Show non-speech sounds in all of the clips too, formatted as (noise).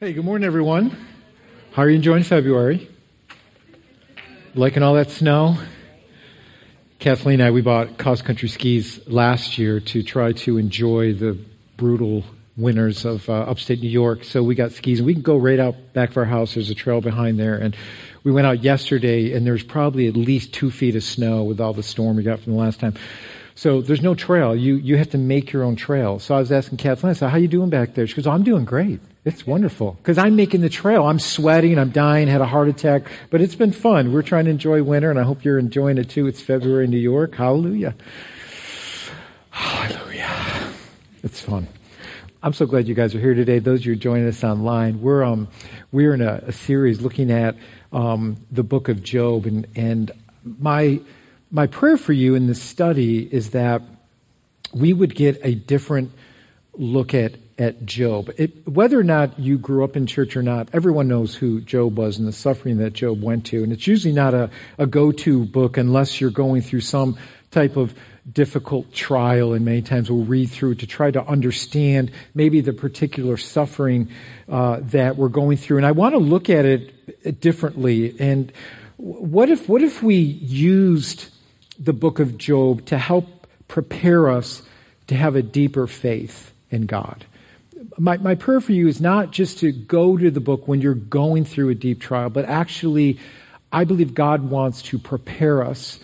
Hey, good morning, everyone. How are you enjoying February? Liking all that snow? Kathleen and I, we bought cross country skis last year to try to enjoy the brutal winters of uh, upstate New York. So we got skis, and we can go right out back of our house. There's a trail behind there, and we went out yesterday, and there's probably at least two feet of snow with all the storm we got from the last time. So there's no trail. You you have to make your own trail. So I was asking Kathleen, I said, "How you doing back there?" She goes, oh, "I'm doing great." It's wonderful because I'm making the trail. I'm sweating. I'm dying. Had a heart attack, but it's been fun. We're trying to enjoy winter, and I hope you're enjoying it too. It's February in New York. Hallelujah. Hallelujah. It's fun. I'm so glad you guys are here today. Those of you joining us online, we're um, we're in a, a series looking at um, the book of Job, and and my my prayer for you in this study is that we would get a different look at at Job. It, whether or not you grew up in church or not, everyone knows who Job was and the suffering that Job went to. And it's usually not a, a go-to book unless you're going through some type of difficult trial. And many times we'll read through to try to understand maybe the particular suffering uh, that we're going through. And I want to look at it differently. And what if, what if we used the book of Job to help prepare us to have a deeper faith in God? my, my prayer for you is not just to go to the book when you're going through a deep trial, but actually, I believe God wants to prepare us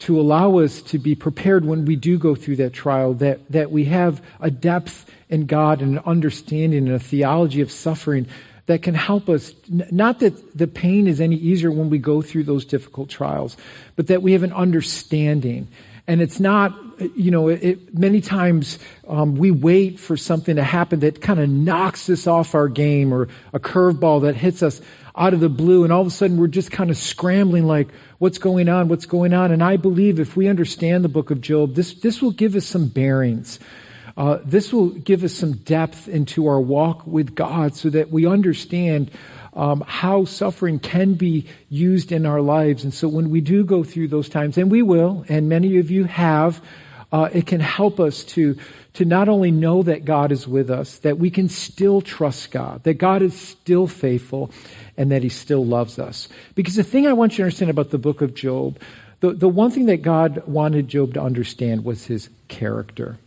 to allow us to be prepared when we do go through that trial, that, that we have a depth in God and an understanding and a theology of suffering that can help us. Not that the pain is any easier when we go through those difficult trials, but that we have an understanding and it's not, you know, it, many times um, we wait for something to happen that kind of knocks us off our game or a curveball that hits us out of the blue. And all of a sudden we're just kind of scrambling like, what's going on? What's going on? And I believe if we understand the book of Job, this, this will give us some bearings. Uh, this will give us some depth into our walk with God so that we understand um, how suffering can be used in our lives. And so when we do go through those times, and we will, and many of you have, uh, it can help us to to not only know that God is with us, that we can still trust God, that God is still faithful, and that He still loves us. Because the thing I want you to understand about the book of Job, the, the one thing that God wanted Job to understand was his character.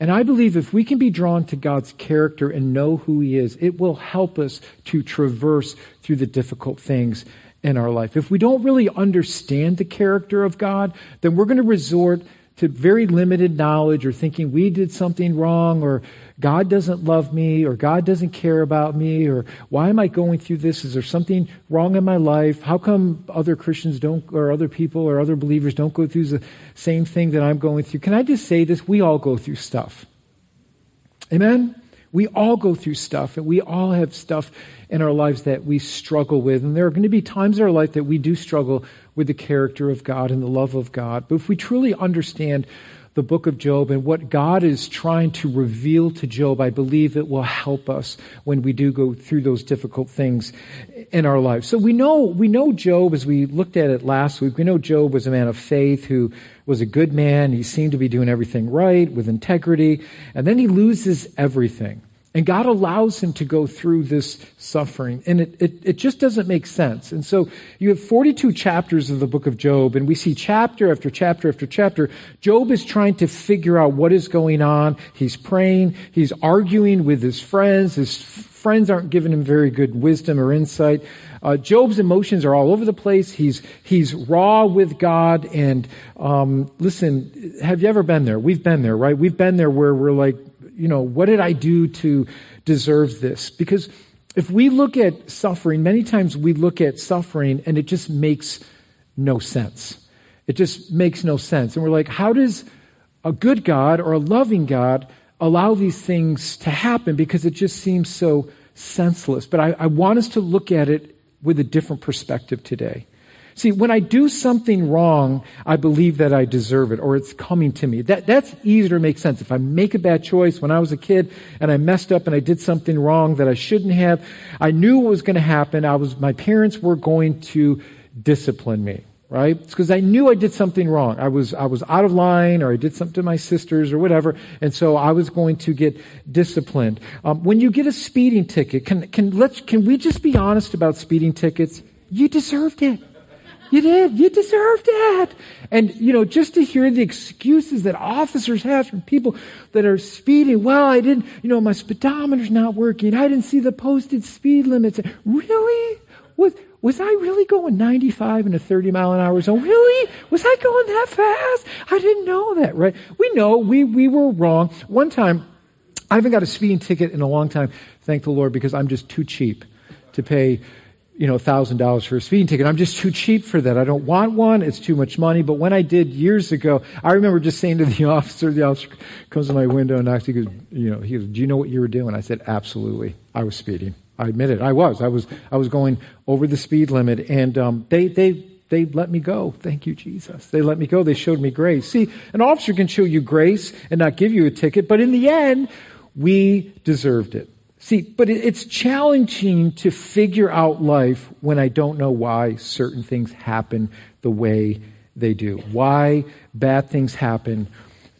And I believe if we can be drawn to God's character and know who He is, it will help us to traverse through the difficult things in our life. If we don't really understand the character of God, then we're going to resort to very limited knowledge or thinking we did something wrong or God doesn't love me or God doesn't care about me or why am I going through this? Is there something wrong in my life? How come other Christians don't or other people or other believers don't go through the same thing that I'm going through? Can I just say this? We all go through stuff. Amen? We all go through stuff and we all have stuff in our lives that we struggle with. And there are going to be times in our life that we do struggle with the character of God and the love of God. But if we truly understand the book of Job and what God is trying to reveal to Job, I believe it will help us when we do go through those difficult things in our lives. So we know, we know Job as we looked at it last week. We know Job was a man of faith who was a good man. He seemed to be doing everything right with integrity. And then he loses everything. And God allows him to go through this suffering. And it, it, it, just doesn't make sense. And so you have 42 chapters of the book of Job, and we see chapter after chapter after chapter. Job is trying to figure out what is going on. He's praying. He's arguing with his friends. His friends aren't giving him very good wisdom or insight. Uh, Job's emotions are all over the place. He's, he's raw with God. And um, listen, have you ever been there? We've been there, right? We've been there where we're like, you know, what did I do to deserve this? Because if we look at suffering, many times we look at suffering and it just makes no sense. It just makes no sense. And we're like, how does a good God or a loving God allow these things to happen? Because it just seems so senseless. But I, I want us to look at it with a different perspective today. See, when I do something wrong, I believe that I deserve it or it's coming to me. That, that's easier to make sense. If I make a bad choice when I was a kid and I messed up and I did something wrong that I shouldn't have, I knew what was going to happen. I was, my parents were going to discipline me. right? It's because I knew I did something wrong. I was, I was out of line or I did something to my sisters or whatever. And so I was going to get disciplined. Um, when you get a speeding ticket, can, can, let's, can we just be honest about speeding tickets? You deserved it. You did. You deserved it. And, you know, just to hear the excuses that officers have from people that are speeding. Well, I didn't, you know, my speedometer's not working. I didn't see the posted speed limits. Really? Was, was I really going 95 in a 30 mile an hour zone? Really? Was I going that fast? I didn't know that, right? We know we, we were wrong. One time, I haven't got a speeding ticket in a long time, thank the Lord, because I'm just too cheap to pay you know, thousand dollars for a speeding ticket. I'm just too cheap for that. I don't want one. It's too much money. But when I did years ago, I remember just saying to the (laughs) officer, the officer comes to my window and knocks, he goes, you know, he goes, do you know what you were doing? I said, absolutely. I was speeding. I admit it. I was. I was, I was going over the speed limit and, um, they, they, they let me go. Thank you, Jesus. They let me go. They showed me grace. See, an officer can show you grace and not give you a ticket, but in the end, we deserved it. See, but it's challenging to figure out life when I don't know why certain things happen the way they do. Why bad things happen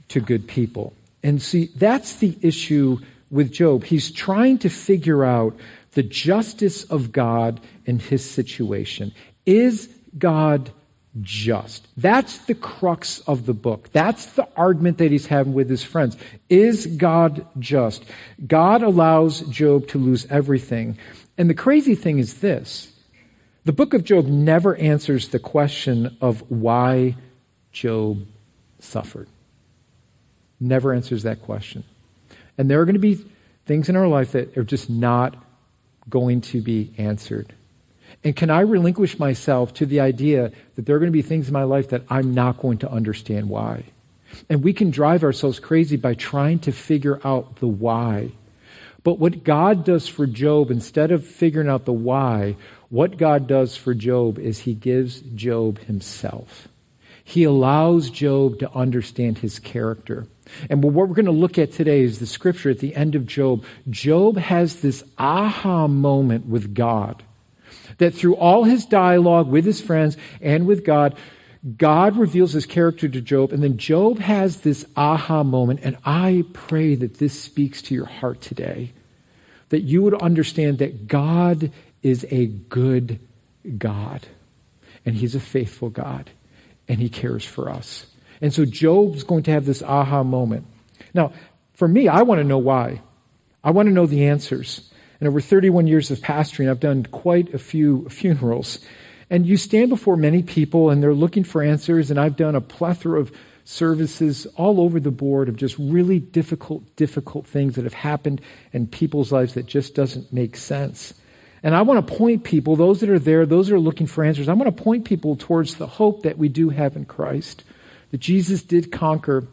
to good people. And see, that's the issue with Job. He's trying to figure out the justice of God in his situation. Is God just. That's the crux of the book. That's the argument that he's having with his friends. Is God just? God allows Job to lose everything. And the crazy thing is this. The book of Job never answers the question of why Job suffered. Never answers that question. And there are going to be things in our life that are just not going to be answered. And can I relinquish myself to the idea that there are going to be things in my life that I'm not going to understand why? And we can drive ourselves crazy by trying to figure out the why. But what God does for Job, instead of figuring out the why, what God does for Job is he gives Job himself. He allows Job to understand his character. And what we're going to look at today is the scripture at the end of Job. Job has this aha moment with God that through all his dialogue with his friends and with God, God reveals his character to Job, and then Job has this aha moment, and I pray that this speaks to your heart today. That you would understand that God is a good God, and he's a faithful God, and he cares for us. And so Job's going to have this aha moment. Now, for me, I want to know why. I want to know the answers. And over 31 years of pastoring, I've done quite a few funerals. And you stand before many people and they're looking for answers. And I've done a plethora of services all over the board of just really difficult, difficult things that have happened in people's lives that just doesn't make sense. And I want to point people, those that are there, those that are looking for answers, I want to point people towards the hope that we do have in Christ. That Jesus did conquer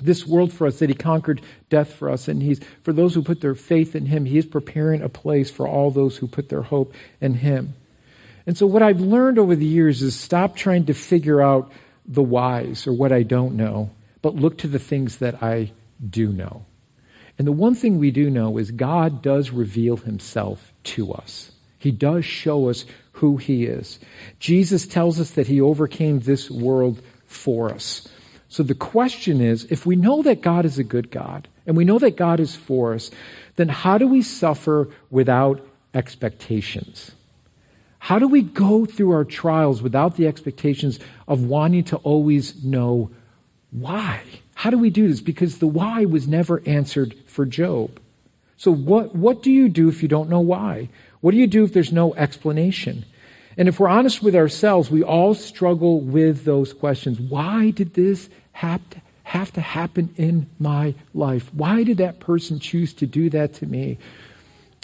this world for us, that he conquered death for us. And he's, for those who put their faith in him, he is preparing a place for all those who put their hope in him. And so what I've learned over the years is stop trying to figure out the whys or what I don't know, but look to the things that I do know. And the one thing we do know is God does reveal himself to us. He does show us who he is. Jesus tells us that he overcame this world for us. So the question is, if we know that God is a good God, and we know that God is for us, then how do we suffer without expectations? How do we go through our trials without the expectations of wanting to always know why? How do we do this? Because the why was never answered for Job. So what, what do you do if you don't know why? What do you do if there's no explanation? And if we're honest with ourselves, we all struggle with those questions. Why did this have to, have to happen in my life? Why did that person choose to do that to me?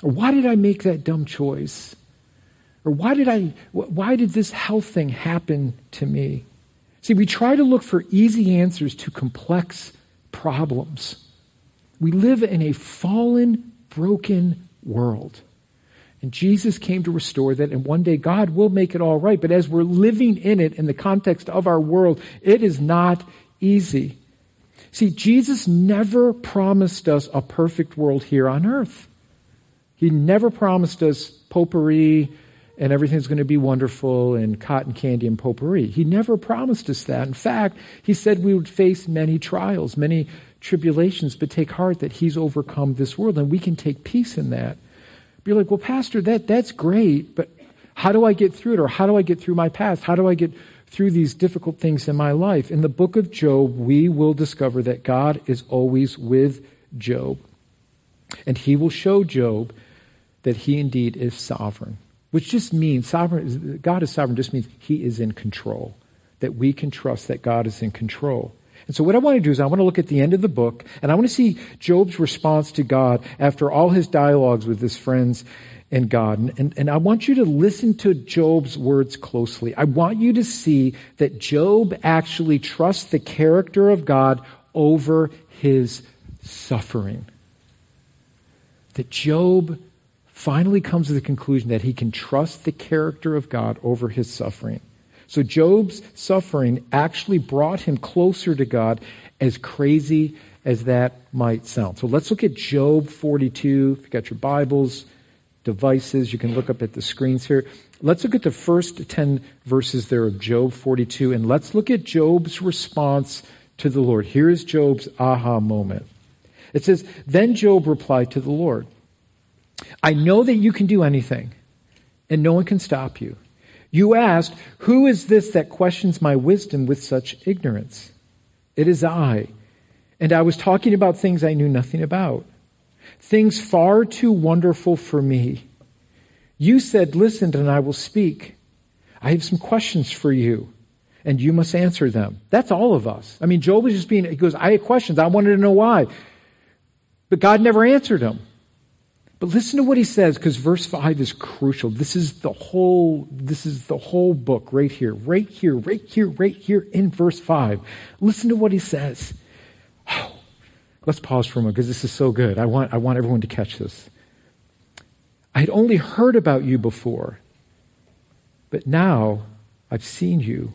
Or why did I make that dumb choice? Or why did I, why did this health thing happen to me? See, we try to look for easy answers to complex problems. We live in a fallen, broken world. And Jesus came to restore that, and one day God will make it all right. But as we're living in it in the context of our world, it is not easy. See, Jesus never promised us a perfect world here on earth. He never promised us potpourri and everything's going to be wonderful and cotton candy and potpourri. He never promised us that. In fact, he said we would face many trials, many tribulations, but take heart that he's overcome this world and we can take peace in that. Be like, well, Pastor, that, that's great, but how do I get through it? Or how do I get through my past? How do I get through these difficult things in my life? In the book of Job, we will discover that God is always with Job. And he will show Job that he indeed is sovereign, which just means sovereign, God is sovereign just means he is in control, that we can trust that God is in control. And so what I want to do is I want to look at the end of the book and I want to see Job's response to God after all his dialogues with his friends and God. And, and, I want you to listen to Job's words closely. I want you to see that Job actually trusts the character of God over his suffering. That Job finally comes to the conclusion that he can trust the character of God over his suffering. So Job's suffering actually brought him closer to God, as crazy as that might sound. So let's look at Job 42. If you've got your Bibles, devices, you can look up at the screens here. Let's look at the first 10 verses there of Job 42, and let's look at Job's response to the Lord. Here is Job's aha moment. It says, Then Job replied to the Lord, I know that you can do anything, and no one can stop you. You asked, Who is this that questions my wisdom with such ignorance? It is I. And I was talking about things I knew nothing about, things far too wonderful for me. You said, Listen, and I will speak. I have some questions for you, and you must answer them. That's all of us. I mean, Job was just being, he goes, I had questions. I wanted to know why. But God never answered him. But listen to what he says because verse 5 is crucial. This is the whole this is the whole book right here. Right here, right here, right here in verse 5. Listen to what he says. Let's pause for a moment because this is so good. I want I want everyone to catch this. I had only heard about you before, but now I've seen you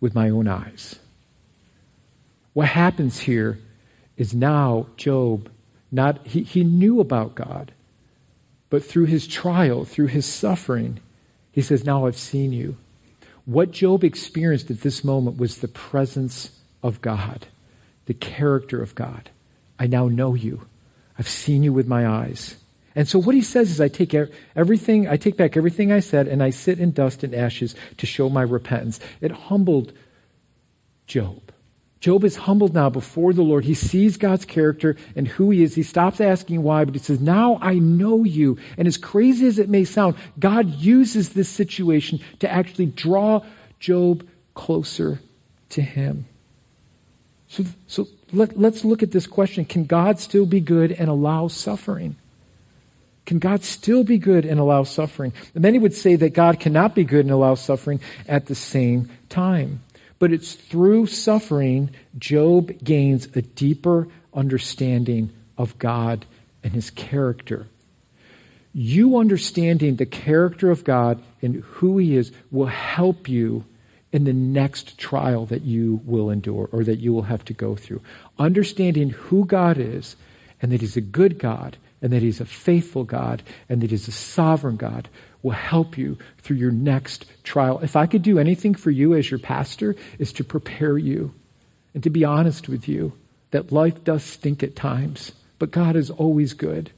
with my own eyes. What happens here is now Job not, he, he knew about God, but through his trial, through his suffering, he says, Now I've seen you. What Job experienced at this moment was the presence of God, the character of God. I now know you. I've seen you with my eyes. And so what he says is I take everything, I take back everything I said and I sit in dust and ashes to show my repentance. It humbled Job. Job is humbled now before the Lord. He sees God's character and who he is. He stops asking why, but he says, Now I know you. And as crazy as it may sound, God uses this situation to actually draw Job closer to him. So, so let, let's look at this question Can God still be good and allow suffering? Can God still be good and allow suffering? many would say that God cannot be good and allow suffering at the same time but it's through suffering Job gains a deeper understanding of God and his character. You understanding the character of God and who he is will help you in the next trial that you will endure or that you will have to go through. Understanding who God is and that he's a good God and that he's a faithful God and that he's a sovereign God will help you through your next trial. If I could do anything for you as your pastor, is to prepare you and to be honest with you that life does stink at times, but God is always good.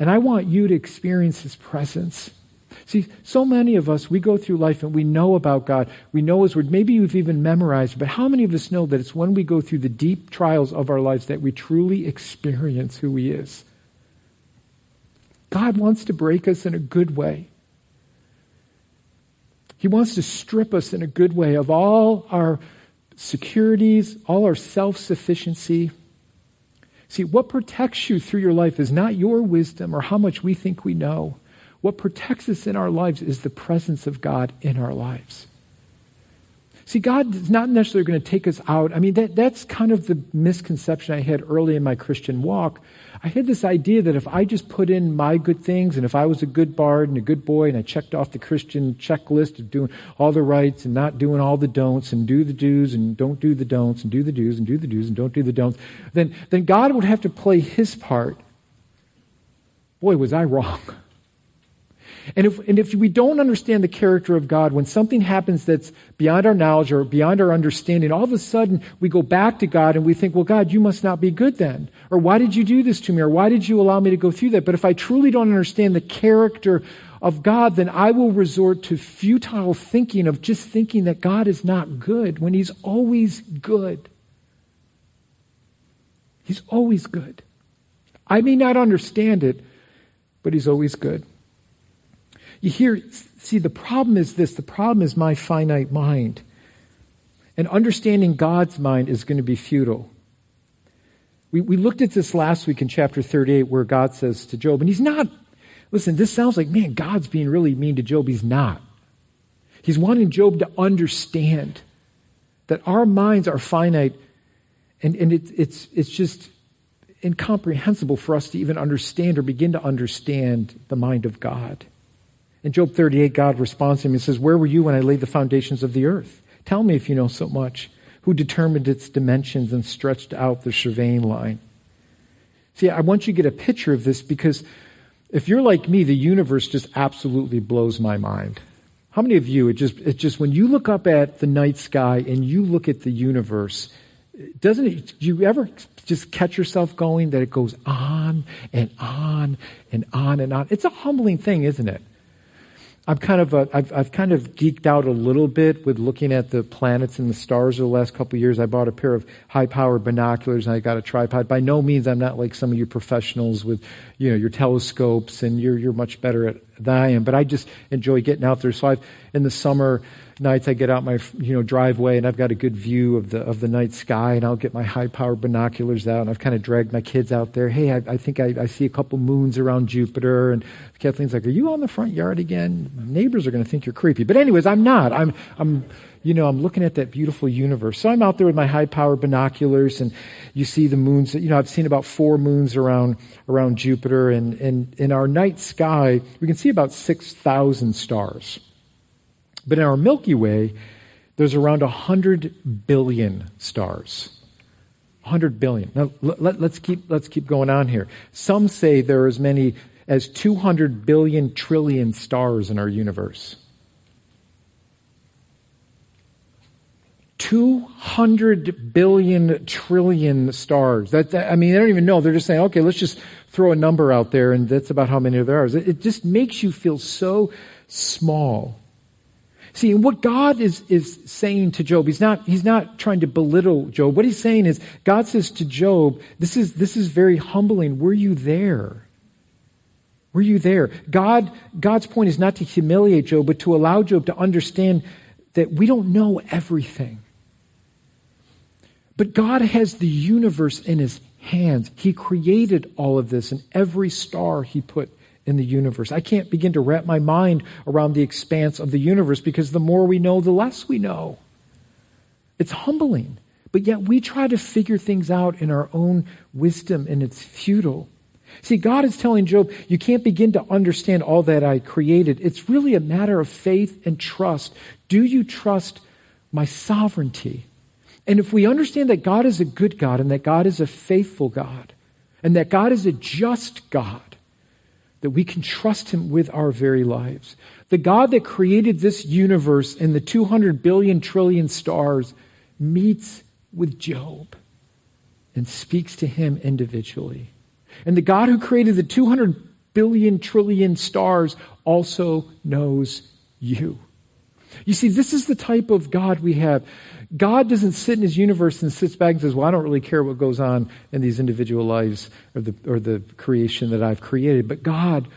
And I want you to experience His presence. See, so many of us, we go through life and we know about God. We know His Word. Maybe you've even memorized, but how many of us know that it's when we go through the deep trials of our lives that we truly experience who He is? God wants to break us in a good way. He wants to strip us in a good way of all our securities, all our self sufficiency. See, what protects you through your life is not your wisdom or how much we think we know. What protects us in our lives is the presence of God in our lives. See, God is not necessarily going to take us out. I mean, that, that's kind of the misconception I had early in my Christian walk. I had this idea that if I just put in my good things and if I was a good bard and a good boy and I checked off the Christian checklist of doing all the rights and not doing all the don'ts and do the do's and don't do the don'ts and do the do's and do the do's and don't do the don'ts, then, then God would have to play his part. Boy, was I wrong. (laughs) And if, and if we don't understand the character of God, when something happens that's beyond our knowledge or beyond our understanding, all of a sudden we go back to God and we think, well, God, you must not be good then. Or why did you do this to me? Or why did you allow me to go through that? But if I truly don't understand the character of God, then I will resort to futile thinking of just thinking that God is not good when He's always good. He's always good. I may not understand it, but He's always good. You hear, see, the problem is this the problem is my finite mind. And understanding God's mind is going to be futile. We, we looked at this last week in chapter 38 where God says to Job, and he's not, listen, this sounds like, man, God's being really mean to Job. He's not. He's wanting Job to understand that our minds are finite and, and it, it's, it's just incomprehensible for us to even understand or begin to understand the mind of God. In Job 38, God responds to him and says, Where were you when I laid the foundations of the earth? Tell me if you know so much. Who determined its dimensions and stretched out the surveying line? See, I want you to get a picture of this because if you're like me, the universe just absolutely blows my mind. How many of you, it just, it just, when you look up at the night sky and you look at the universe, doesn't it, do you ever just catch yourself going that it goes on and on and on and on? It's a humbling thing, isn't it? I'm kind of a, I've, I've kind of geeked out a little bit with looking at the planets and the stars over the last couple of years. I bought a pair of high-powered binoculars and I got a tripod. By no means I'm not like some of you professionals with, you know, your telescopes and you're you're much better at than I am. But I just enjoy getting out there. So I've in the summer nights I get out my you know driveway and I've got a good view of the of the night sky and I'll get my high power binoculars out and I've kind of dragged my kids out there. Hey, I, I think I, I, see a couple moons around Jupiter and Kathleen's like, "Are you on the front yard again?" Neighbors are going to think you're creepy. But anyways, I'm not. I'm I'm you know I'm looking at that beautiful universe. So I'm out there with my high power binoculars and you see the moons. You know I've seen about four moons around around Jupiter and and in our night sky we can see about six thousand stars. But in our Milky Way, there's around 100 billion stars. 100 billion. Now, let, us keep, let's keep going on here. Some say there are as many as 200 billion trillion stars in our universe. 200 billion trillion stars. That, that, I mean, they don't even know. They're just saying, okay, let's just throw a number out there, and that's about how many there are. It, it just makes you feel so small. See, what God is, is saying to Job, he's not, he's not trying to belittle Job. What he's saying is, God says to Job, this is, this is very humbling. Were you there? Were you there? God, God's point is not to humiliate Job, but to allow Job to understand that we don't know everything. But God has the universe in his hands. He created all of this and every star he put in the universe. I can't begin to wrap my mind around the expanse of the universe because the more we know, the less we know. It's humbling. But yet we try to figure things out in our own wisdom and it's futile. See, God is telling Job, you can't begin to understand all that I created. It's really a matter of faith and trust. Do you trust my sovereignty? And if we understand that God is a good God and that God is a faithful God and that God is a just God, that we can trust Him with our very lives. The God that created this universe and the 200 billion trillion stars meets with Job and speaks to him individually. And the God who created the 200 billion trillion stars also knows you. You see, this is the type of God we have. God doesn't sit in his universe and sits back and says, Well, I don't really care what goes on in these individual lives or the, or the creation that I've created. But God,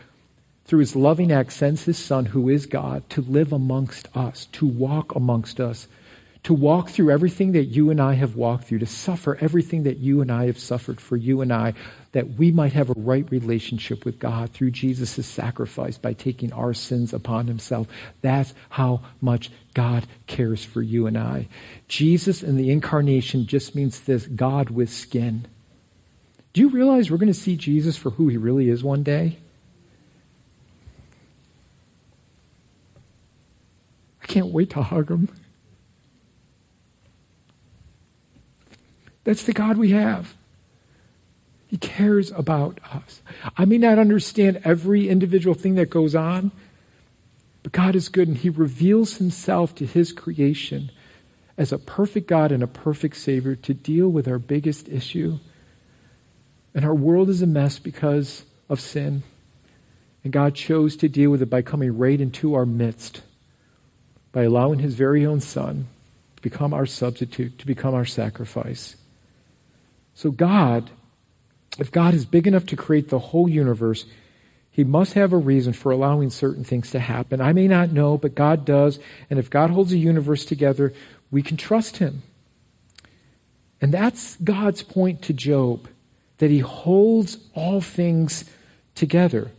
through his loving act, sends his Son, who is God, to live amongst us, to walk amongst us, to walk through everything that you and I have walked through, to suffer everything that you and I have suffered for you and I, that we might have a right relationship with God through Jesus' sacrifice by taking our sins upon himself. That's how much God cares for you and I. Jesus in the incarnation just means this God with skin. Do you realize we're going to see Jesus for who he really is one day? I can't wait to hug him. That's the God we have. He cares about us. I may not understand every individual thing that goes on, But God is good and He reveals Himself to His creation as a perfect God and a perfect Savior to deal with our biggest issue. And our world is a mess because of sin. And God chose to deal with it by coming right into our midst, by allowing His very own Son to become our substitute, to become our sacrifice. So, God, if God is big enough to create the whole universe, he must have a reason for allowing certain things to happen. I may not know, but God does. And if God holds the universe together, we can trust him. And that's God's point to Job, that he holds all things together.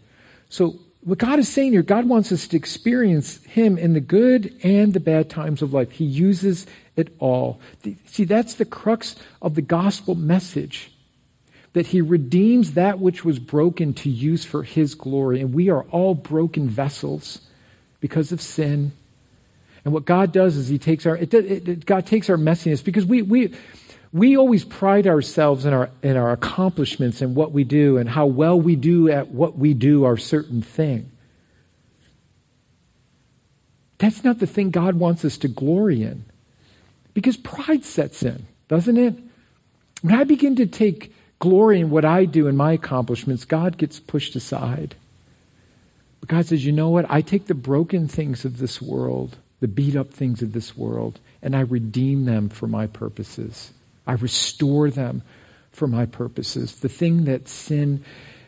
So, what God is saying here, God wants us to experience him in the good and the bad times of life. He uses it all. See, that's the crux of the gospel message that he redeems that which was broken to use for his glory. And we are all broken vessels because of sin. And what God does is he takes our, it, it, God takes our messiness because we, we, we always pride ourselves in our, in our accomplishments and what we do and how well we do at what we do our certain thing. That's not the thing God wants us to glory in. Because pride sets in, doesn't it? When I begin to take glory in what I do and my accomplishments, God gets pushed aside. But God says, you know what? I take the broken things of this world, the beat up things of this world, and I redeem them for my purposes. I restore them for my purposes. The thing that sin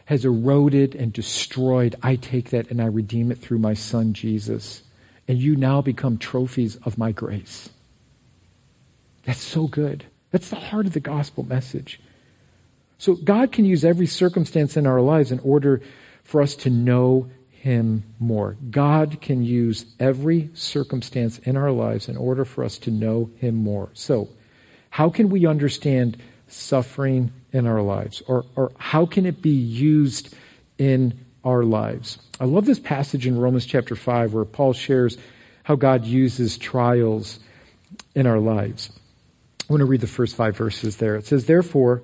has eroded and destroyed, I take that and I redeem it through my son Jesus. And you now become trophies of my grace. That's so good. That's the heart of the gospel message. So God can use every circumstance in our lives in order for us to know Him more. God can use every circumstance in our lives in order for us to know Him more. So, how can we understand suffering in our lives? Or, or how can it be used in our lives? I love this passage in Romans chapter 5 where Paul shares how God uses trials in our lives. I want to read the first five verses there. It says, Therefore,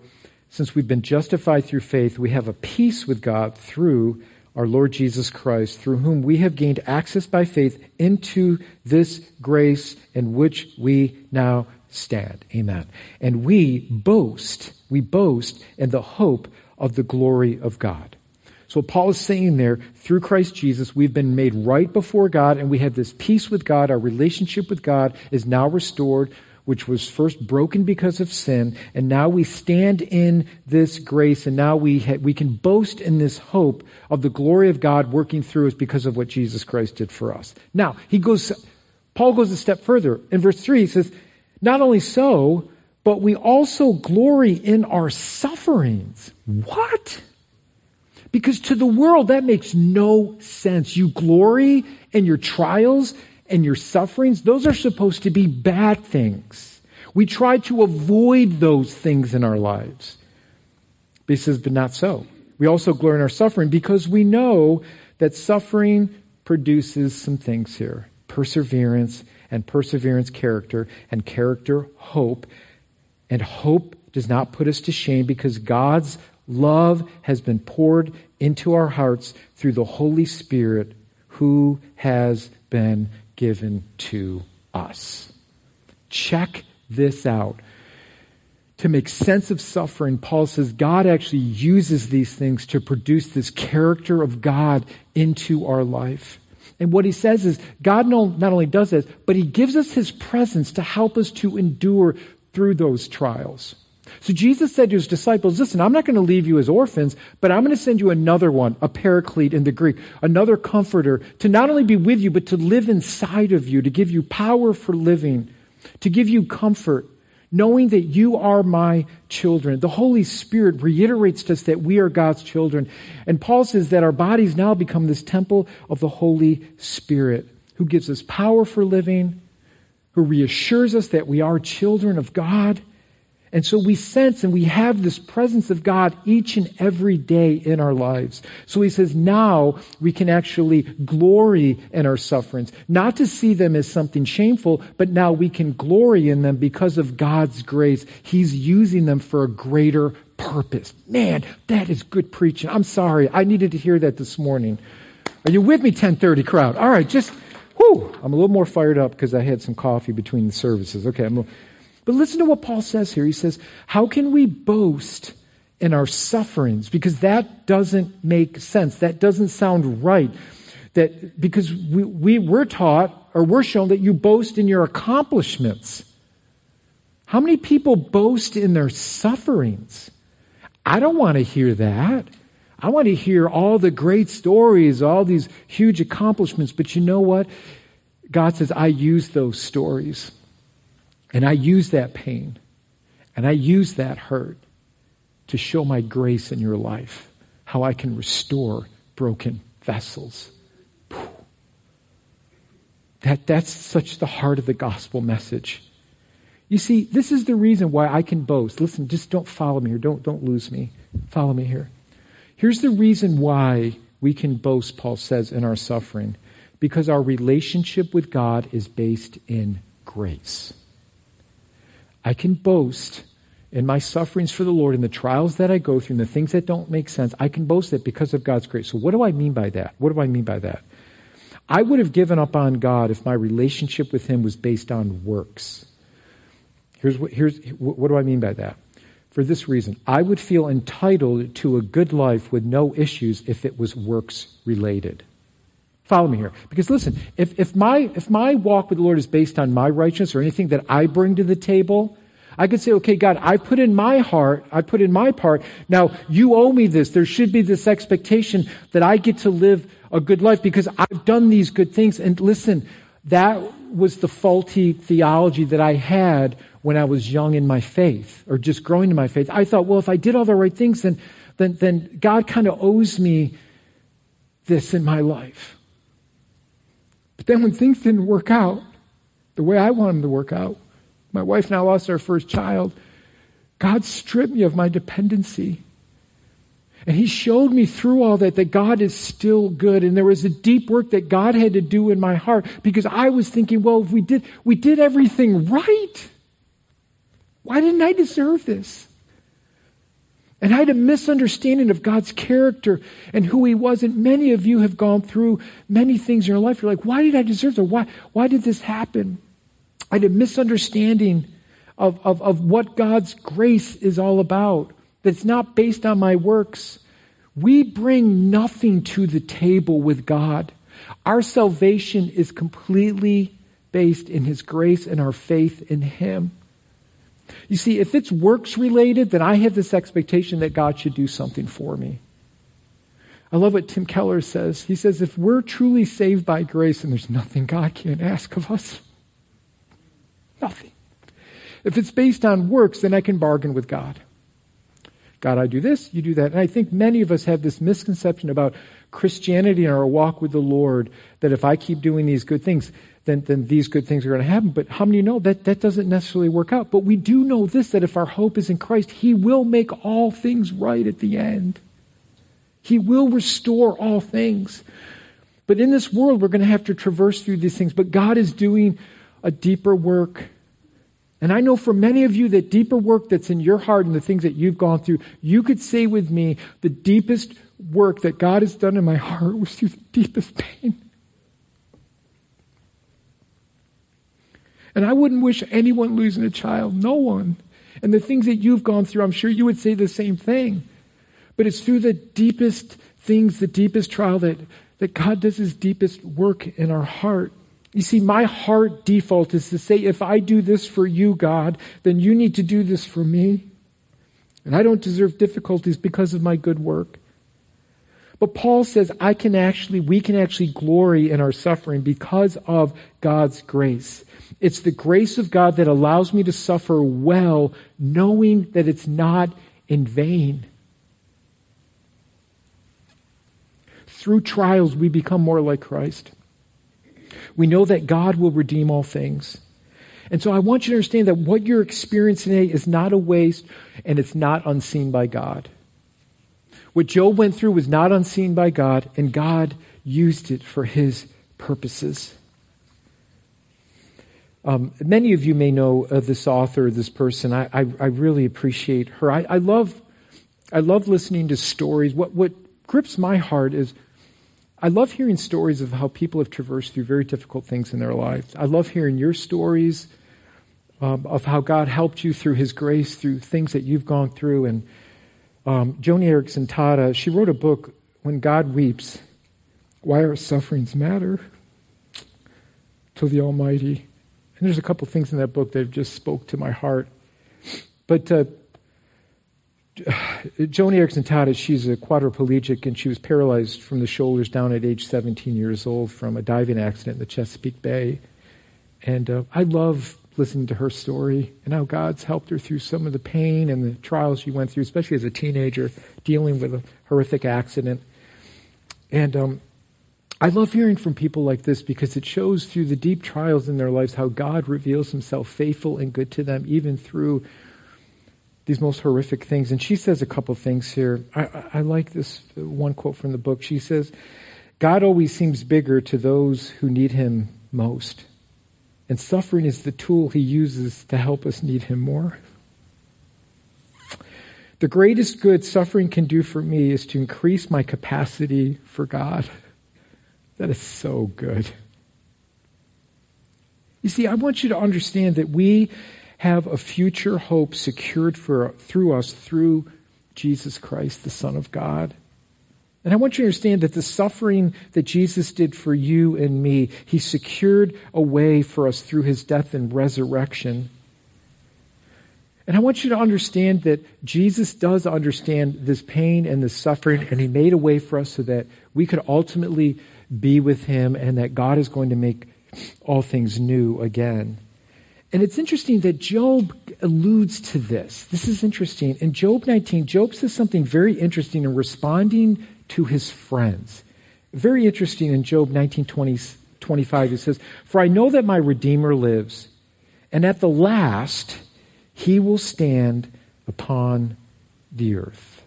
since we've been justified through faith, we have a peace with God through our Lord Jesus Christ, through whom we have gained access by faith into this grace in which we now stand. Amen. And we boast, we boast in the hope of the glory of God. So Paul is saying there, through Christ Jesus, we've been made right before God and we have this peace with God. Our relationship with God is now restored which was first broken because of sin, and now we stand in this grace, and now we, ha- we can boast in this hope of the glory of God working through us because of what Jesus Christ did for us. Now, he goes, Paul goes a step further. In verse 3, he says, Not only so, but we also glory in our sufferings. What? Because to the world, that makes no sense. You glory in your trials and your sufferings, those are supposed to be bad things. We try to avoid those things in our lives. But he says, but not so. We also glory in our suffering because we know that suffering produces some things here perseverance, and perseverance, character, and character, hope. And hope does not put us to shame because God's love has been poured into our hearts through the Holy Spirit who has been given to us. Check this out. To make sense of suffering, Paul says God actually uses these things to produce this character of God into our life. And what he says is God not only does this, but he gives us his presence to help us to endure through those trials. So Jesus said to his disciples, listen, I'm not going to leave you as orphans, but I'm going to send you another one, a paraclete in the Greek, another comforter, to not only be with you, but to live inside of you, to give you power for living, to give you comfort, knowing that you are my children. The Holy Spirit reiterates to us that we are God's children. And Paul says that our bodies now become this temple of the Holy Spirit, who gives us power for living, who reassures us that we are children of God and so we sense and we have this presence of God each and every day in our lives. So he says now we can actually glory in our sufferings, not to see them as something shameful, but now we can glory in them because of God's grace. He's using them for a greater purpose. Man, that is good preaching. I'm sorry. I needed to hear that this morning. Are you with me, 1030 crowd? All right, just Whew, I'm a little more fired up because I had some coffee between the services. Okay, I'm a, but listen to what Paul says here. He says, How can we boast in our sufferings? Because that doesn't make sense. That doesn't sound right. That because we, we, we're taught or we're shown that you boast in your accomplishments. How many people boast in their sufferings? I don't want to hear that. I want to hear all the great stories, all these huge accomplishments. But you know what? God says, I use those stories. And I use that pain. And I use that hurt to show my grace in your life. How I can restore broken vessels. That, that's such the heart of the gospel message. You see, this is the reason why I can boast. Listen, just don't follow me here. Don't, don't lose me. Follow me here. Here's the reason why we can boast, Paul says, in our suffering. Because our relationship with God is based in grace. I can boast in my sufferings for the Lord, in the trials that I go through, in the things that don't make sense. I can boast that because of God's grace. So, what do I mean by that? What do I mean by that? I would have given up on God if my relationship with Him was based on works. Here's what, here's, what do I mean by that? For this reason, I would feel entitled to a good life with no issues if it was works related. Follow me here. Because listen, if, if, my, if my walk with the Lord is based on my righteousness or anything that I bring to the table, I could say, okay, God, I put in my heart, I put in my part. Now you owe me this. There should be this expectation that I get to live a good life because I've done these good things. And listen, that was the faulty theology that I had when I was young in my faith or just growing in my faith. I thought, well, if I did all the right things, then, then, then God kind of owes me this in my life. But then when things didn't work out the way I wanted them to work out, my wife I lost our first child, God stripped me of my dependency. And he showed me through all that that God is still good. And there was a deep work that God had to do in my heart because I was thinking, well, if we did, we did everything right. Why didn't I deserve this? And I had a misunderstanding of God's character and who He was. And many of you have gone through many things in your life. You're like, why did I deserve this? Why, why did this happen? I had a misunderstanding of, of, of what God's grace is all about, that's not based on my works. We bring nothing to the table with God. Our salvation is completely based in His grace and our faith in Him. You see, if it's works related, then I have this expectation that God should do something for me. I love what Tim Keller says. He says, if we're truly saved by grace, and there's nothing God can't ask of us, nothing. If it's based on works, then I can bargain with God. God, I do this, you do that. And I think many of us have this misconception about Christianity and our walk with the Lord that if I keep doing these good things, then, then these good things are going to happen. But how many know that that doesn't necessarily work out? But we do know this that if our hope is in Christ, He will make all things right at the end. He will restore all things. But in this world, we're going to have to traverse through these things. But God is doing a deeper work. And I know for many of you that deeper work that's in your heart and the things that you've gone through, you could say with me, the deepest work that God has done in my heart was through the deepest pain. And I wouldn't wish anyone losing a child, no one. And the things that you've gone through, I'm sure you would say the same thing. But it's through the deepest things, the deepest trial, that, that God does his deepest work in our heart. You see, my heart default is to say, if I do this for you, God, then you need to do this for me. And I don't deserve difficulties because of my good work. But Paul says, I can actually, we can actually glory in our suffering because of God's grace. It's the grace of God that allows me to suffer well, knowing that it's not in vain. Through trials, we become more like Christ. We know that God will redeem all things. And so I want you to understand that what you're experiencing today is not a waste and it's not unseen by God. What Job went through was not unseen by God, and God used it for his purposes. Um, many of you may know uh, this author, this person. I, I, I really appreciate her. I, I, love, I love listening to stories. What, what grips my heart is I love hearing stories of how people have traversed through very difficult things in their lives. I love hearing your stories um, of how God helped you through His grace, through things that you've gone through. And um, Joni Eareckson Tada, she wrote a book, When God Weeps Why Our Sufferings Matter to the Almighty. And there's a couple things in that book that have just spoke to my heart. But uh, (sighs) Joni Eareckson Tada, she's a quadriplegic and she was paralyzed from the shoulders down at age 17 years old from a diving accident in the Chesapeake Bay. And uh, I love listening to her story and how God's helped her through some of the pain and the trials she went through, especially as a teenager, dealing with a horrific accident. And um, I love hearing from people like this because it shows through the deep trials in their lives how God reveals himself faithful and good to them, even through these most horrific things. And she says a couple things here. I, I like this one quote from the book. She says, God always seems bigger to those who need him most. And suffering is the tool he uses to help us need him more. The greatest good suffering can do for me is to increase my capacity for God. That is so good. You see, I want you to understand that we have a future hope secured for, through us through Jesus Christ, the Son of God. And I want you to understand that the suffering that Jesus did for you and me, He secured a way for us through His death and resurrection. And I want you to understand that Jesus does understand this pain and this suffering, and He made a way for us so that we could ultimately be with Him and that God is going to make all things new again. And it's interesting that Job alludes to this. This is interesting. In Job 19, Job says something very interesting in responding to his friends. Very interesting in Job 19, 20, 25. He says, For I know that my Redeemer lives, and at the last he will stand upon the earth.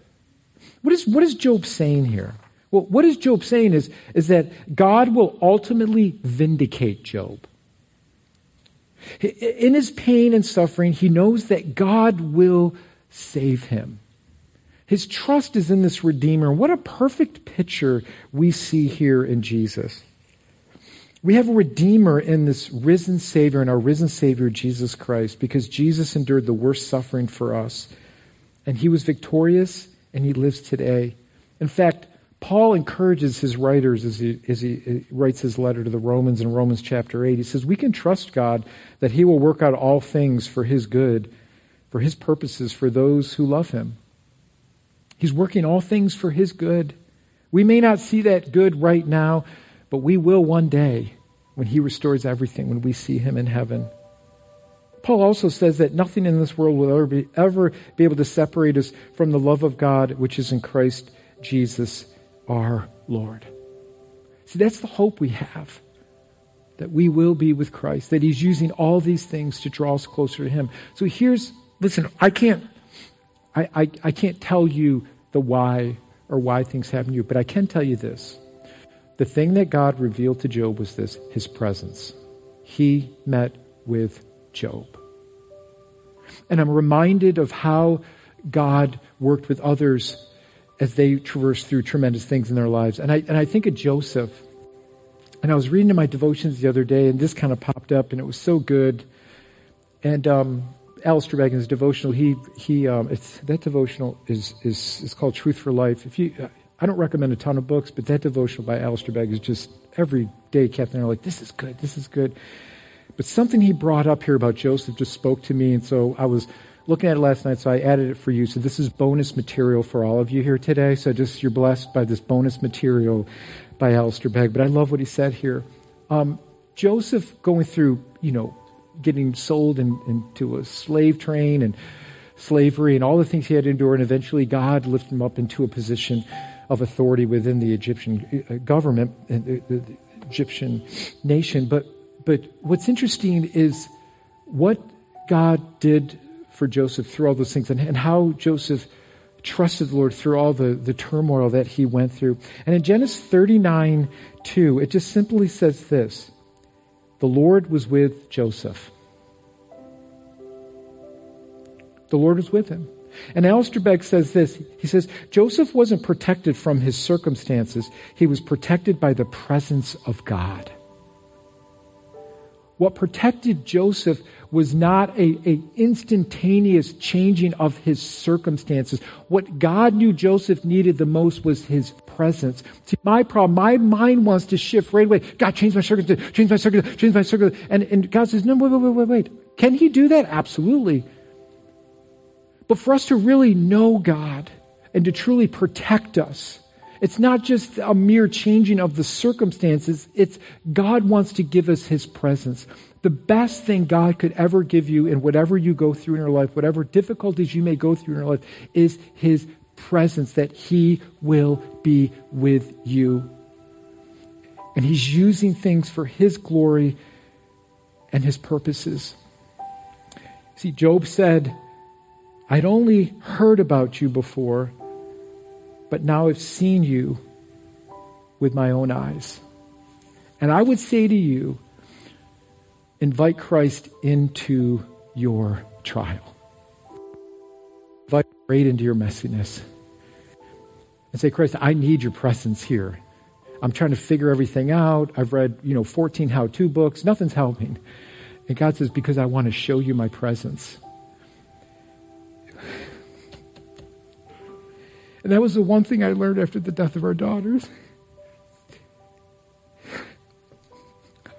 What is, what is Job saying here? Well, what is Job saying is, is that God will ultimately vindicate Job. In his pain and suffering, he knows that God will save him. His trust is in this Redeemer. What a perfect picture we see here in Jesus. We have a Redeemer in this risen Savior, and our risen Savior, Jesus Christ, because Jesus endured the worst suffering for us. And he was victorious, and he lives today. In fact, Paul encourages his writers as he, as he uh, writes his letter to the Romans in Romans chapter 8. He says, We can trust God that he will work out all things for his good, for his purposes, for those who love him. He's working all things for his good. We may not see that good right now, but we will one day when he restores everything, when we see him in heaven. Paul also says that nothing in this world will ever be, ever be able to separate us from the love of God which is in Christ Jesus our Lord. See, that's the hope we have. That we will be with Christ, that He's using all these things to draw us closer to Him. So here's, listen, I can't, I, I, I can't tell you the why or why things happen to you, but I can tell you this. The thing that God revealed to Job was this His presence. He met with Job. And I'm reminded of how God worked with others as they traverse through tremendous things in their lives. And I, and I think of Joseph. And I was reading in my devotions the other day, and this kind of popped up, and it was so good. And um, Alistair Beggin's devotional, he he um, that devotional is is is called Truth for Life. If you, I don't recommend a ton of books, but that devotional by Alistair Begg is just every day kept there like this is good, this is good. But something he brought up here about Joseph just spoke to me, and so I was looking at it last night, so I added it for you. So this is bonus material for all of you here today. So just you're blessed by this bonus material by Alistair Begg. But I love what he said here. Um, Joseph going through, you know, getting sold in, into a slave train and slavery and all the things he had to endure, and eventually God lifted him up into a position of authority within the Egyptian uh, government and the, the Egyptian nation. But but what's interesting is what God did for Joseph through all those things and, and how Joseph trusted the Lord through all the, the turmoil that he went through. And in Genesis 39 2, it just simply says this The Lord was with Joseph. The Lord was with him. And Alistair Begg says this. He says, Joseph wasn't protected from his circumstances. He was protected by the presence of God. What protected Joseph was not a, a, instantaneous changing of his circumstances. What God knew Joseph needed the most was his presence. See, my problem, my mind wants to shift right away. God, change my circumstances, change my circumstances, change my circumstances. And, and God says, no, wait, wait, wait, wait, wait. Can he do that? Absolutely. But for us to really know God and to truly protect us, it's not just a mere changing of the circumstances. It's God wants to give us His presence. The best thing God could ever give you in whatever you go through in your life, whatever difficulties you may go through in your life, is His presence, that He will be with you. And He's using things for His glory and His purposes. See, Job said, I'd only heard about you before, but now I've seen you with my own eyes. And I would say to you, invite Christ into your trial. Invite right into your messiness. And say, Christ, I need your presence here. I'm trying to figure everything out. I've read, you know, 14 how-to books. Nothing's helping. And God says, because I want to show you my presence. And that was the one thing I learned after the death of our daughters.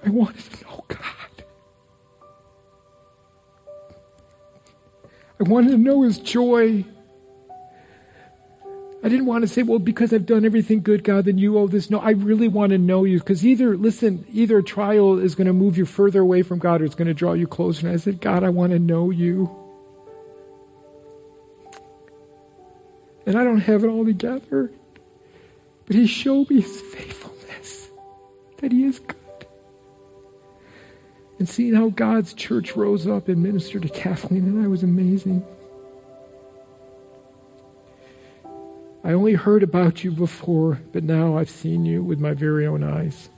I wanted to know God. I wanted to know His joy. I didn't want to say, well, because I've done everything good, God, then you owe this. No, I really want to know you. Because either, listen, either trial is going to move you further away from God or it's going to draw you closer. And I said, God, I want to know you. And I don't have it all together. But He showed me His faithfulness, that He is good. And seeing how God's church rose up and ministered to Kathleen and I was amazing. I only heard about you before, but now I've seen you with my very own eyes.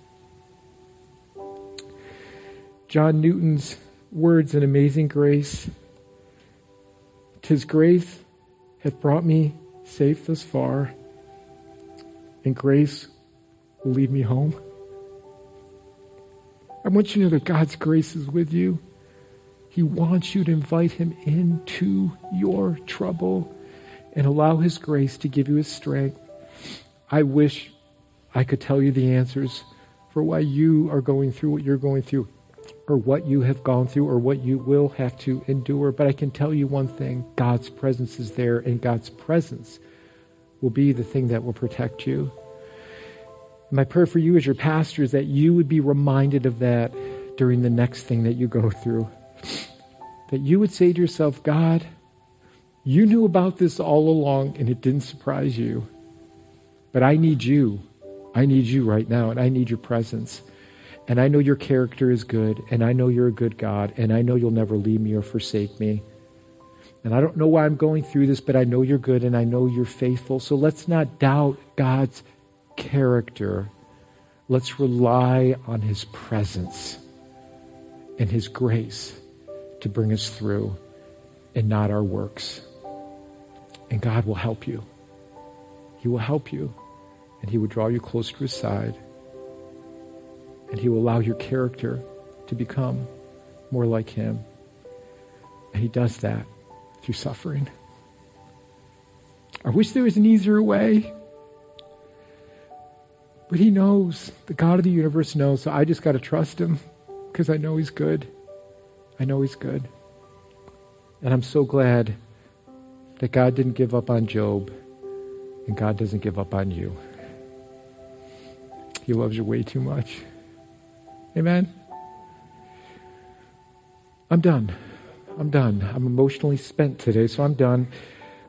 John Newton's words in Amazing Grace Tis grace hath brought me safe thus far, and grace will lead me home. I want you to know that God's grace is with you. He wants you to invite Him into your trouble and allow His grace to give you His strength. I wish I could tell you the answers for why you are going through what you're going through or what you have gone through or what you will have to endure. But I can tell you one thing God's presence is there, and God's presence will be the thing that will protect you. My prayer for you as your pastor is that you would be reminded of that during the next thing that you go through. That you would say to yourself, God, you knew about this all along and it didn't surprise you. But I need you. I need you right now, and I need your presence. And I know your character is good, and I know you're a good God, and I know you'll never leave me or forsake me. And I don't know why I'm going through this, but I know you're good and I know you're faithful. So let's not doubt God's character. Let's rely on his presence and his grace to bring us through and not our works. And God will help you. He will help you and he will draw you close to his side and he will allow your character to become more like him. And he does that through suffering. I wish there was an easier way. But he knows. The God of the universe knows. So I just got to trust him because I know he's good. I know he's good. And I'm so glad that God didn't give up on Job and God doesn't give up on you. He loves you way too much. Amen. I'm done. I'm done. I'm emotionally spent today, so I'm done.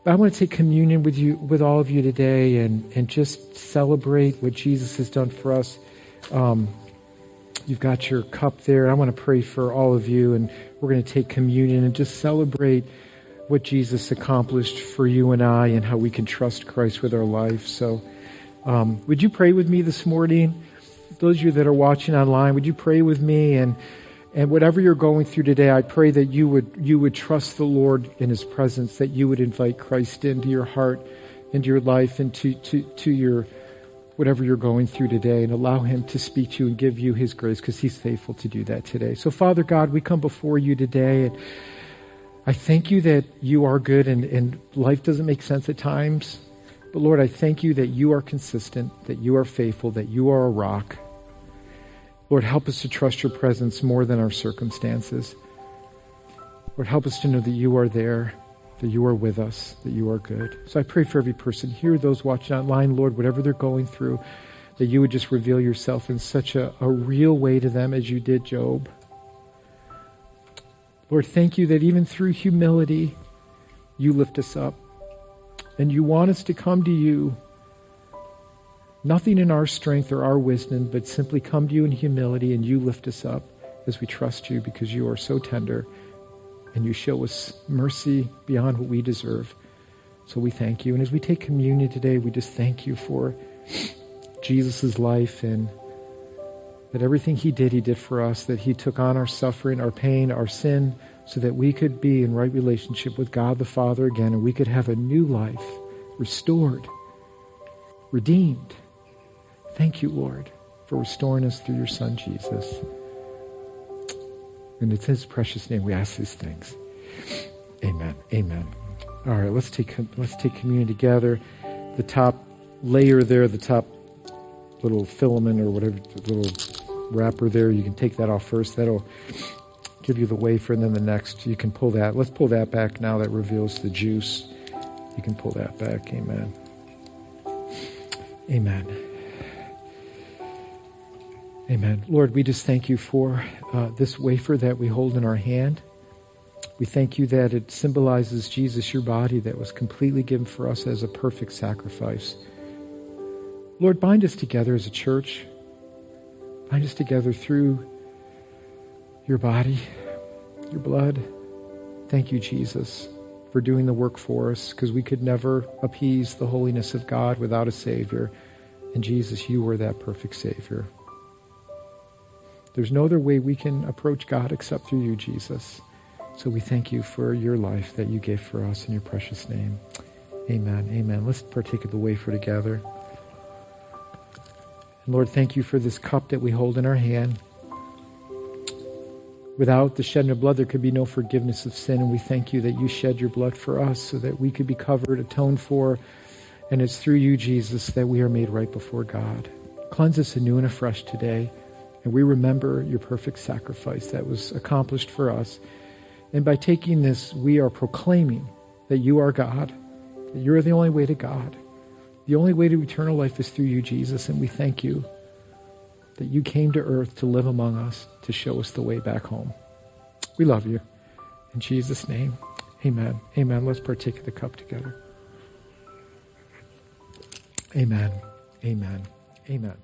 But I want to take communion with you, with all of you today, and and just celebrate what Jesus has done for us. Um, you've got your cup there. I want to pray for all of you, and we're going to take communion and just celebrate what Jesus accomplished for you and I, and how we can trust Christ with our life. So, um, would you pray with me this morning? Those of you that are watching online, would you pray with me and And whatever you're going through today, I pray that you would, you would trust the Lord in His presence, that you would invite Christ into your heart, into your life, into to, to your whatever you're going through today, and allow Him to speak to you and give you His grace, because He's faithful to do that today. So, Father God, we come before you today, and I thank you that you are good, and, and life doesn't make sense at times. But Lord, I thank you that you are consistent, that you are faithful, that you are a rock. Lord, help us to trust your presence more than our circumstances. Lord, help us to know that you are there, that you are with us, that you are good. So I pray for every person here, those watching online, Lord, whatever they're going through, that you would just reveal yourself in such a, a real way to them as you did Job. Lord, thank you that even through humility, you lift us up. And you want us to come to you Nothing in our strength or our wisdom, but simply come to you in humility and you lift us up as we trust you because you are so tender and you show us mercy beyond what we deserve. So we thank you. And as we take communion today, we just thank you for Jesus' life and that everything he did, he did for us, that he took on our suffering, our pain, our sin, so that we could be in right relationship with God the Father again and we could have a new life restored, redeemed. Thank you, Lord, for restoring us through your Son, Jesus. And it's His precious name we ask these things. Amen. Amen. All right, let's take let's take communion together. The top layer there, the top little filament or whatever, little wrapper there, you can take that off first. That'll give you the wafer, and then the next you can pull that. Let's pull that back now. That reveals the juice. You can pull that back. Amen. Amen. Amen. Lord, we just thank you for uh, this wafer that we hold in our hand. We thank you that it symbolizes Jesus, your body, that was completely given for us as a perfect sacrifice. Lord, bind us together as a church. Bind us together through your body, your blood. Thank you, Jesus, for doing the work for us because we could never appease the holiness of God without a Savior. And Jesus, you were that perfect Savior. There's no other way we can approach God except through you, Jesus. So we thank you for your life that you gave for us in your precious name. Amen. Amen. Let's partake of the wafer together. And Lord, thank you for this cup that we hold in our hand. Without the shedding of blood, there could be no forgiveness of sin. And we thank you that you shed your blood for us so that we could be covered, atoned for. And it's through you, Jesus, that we are made right before God. Cleanse us anew and afresh today. And we remember your perfect sacrifice that was accomplished for us. And by taking this, we are proclaiming that you are God, that you're the only way to God. The only way to eternal life is through you, Jesus. And we thank you that you came to earth to live among us, to show us the way back home. We love you. In Jesus' name, amen. Amen. Let's partake of the cup together. Amen. Amen. Amen.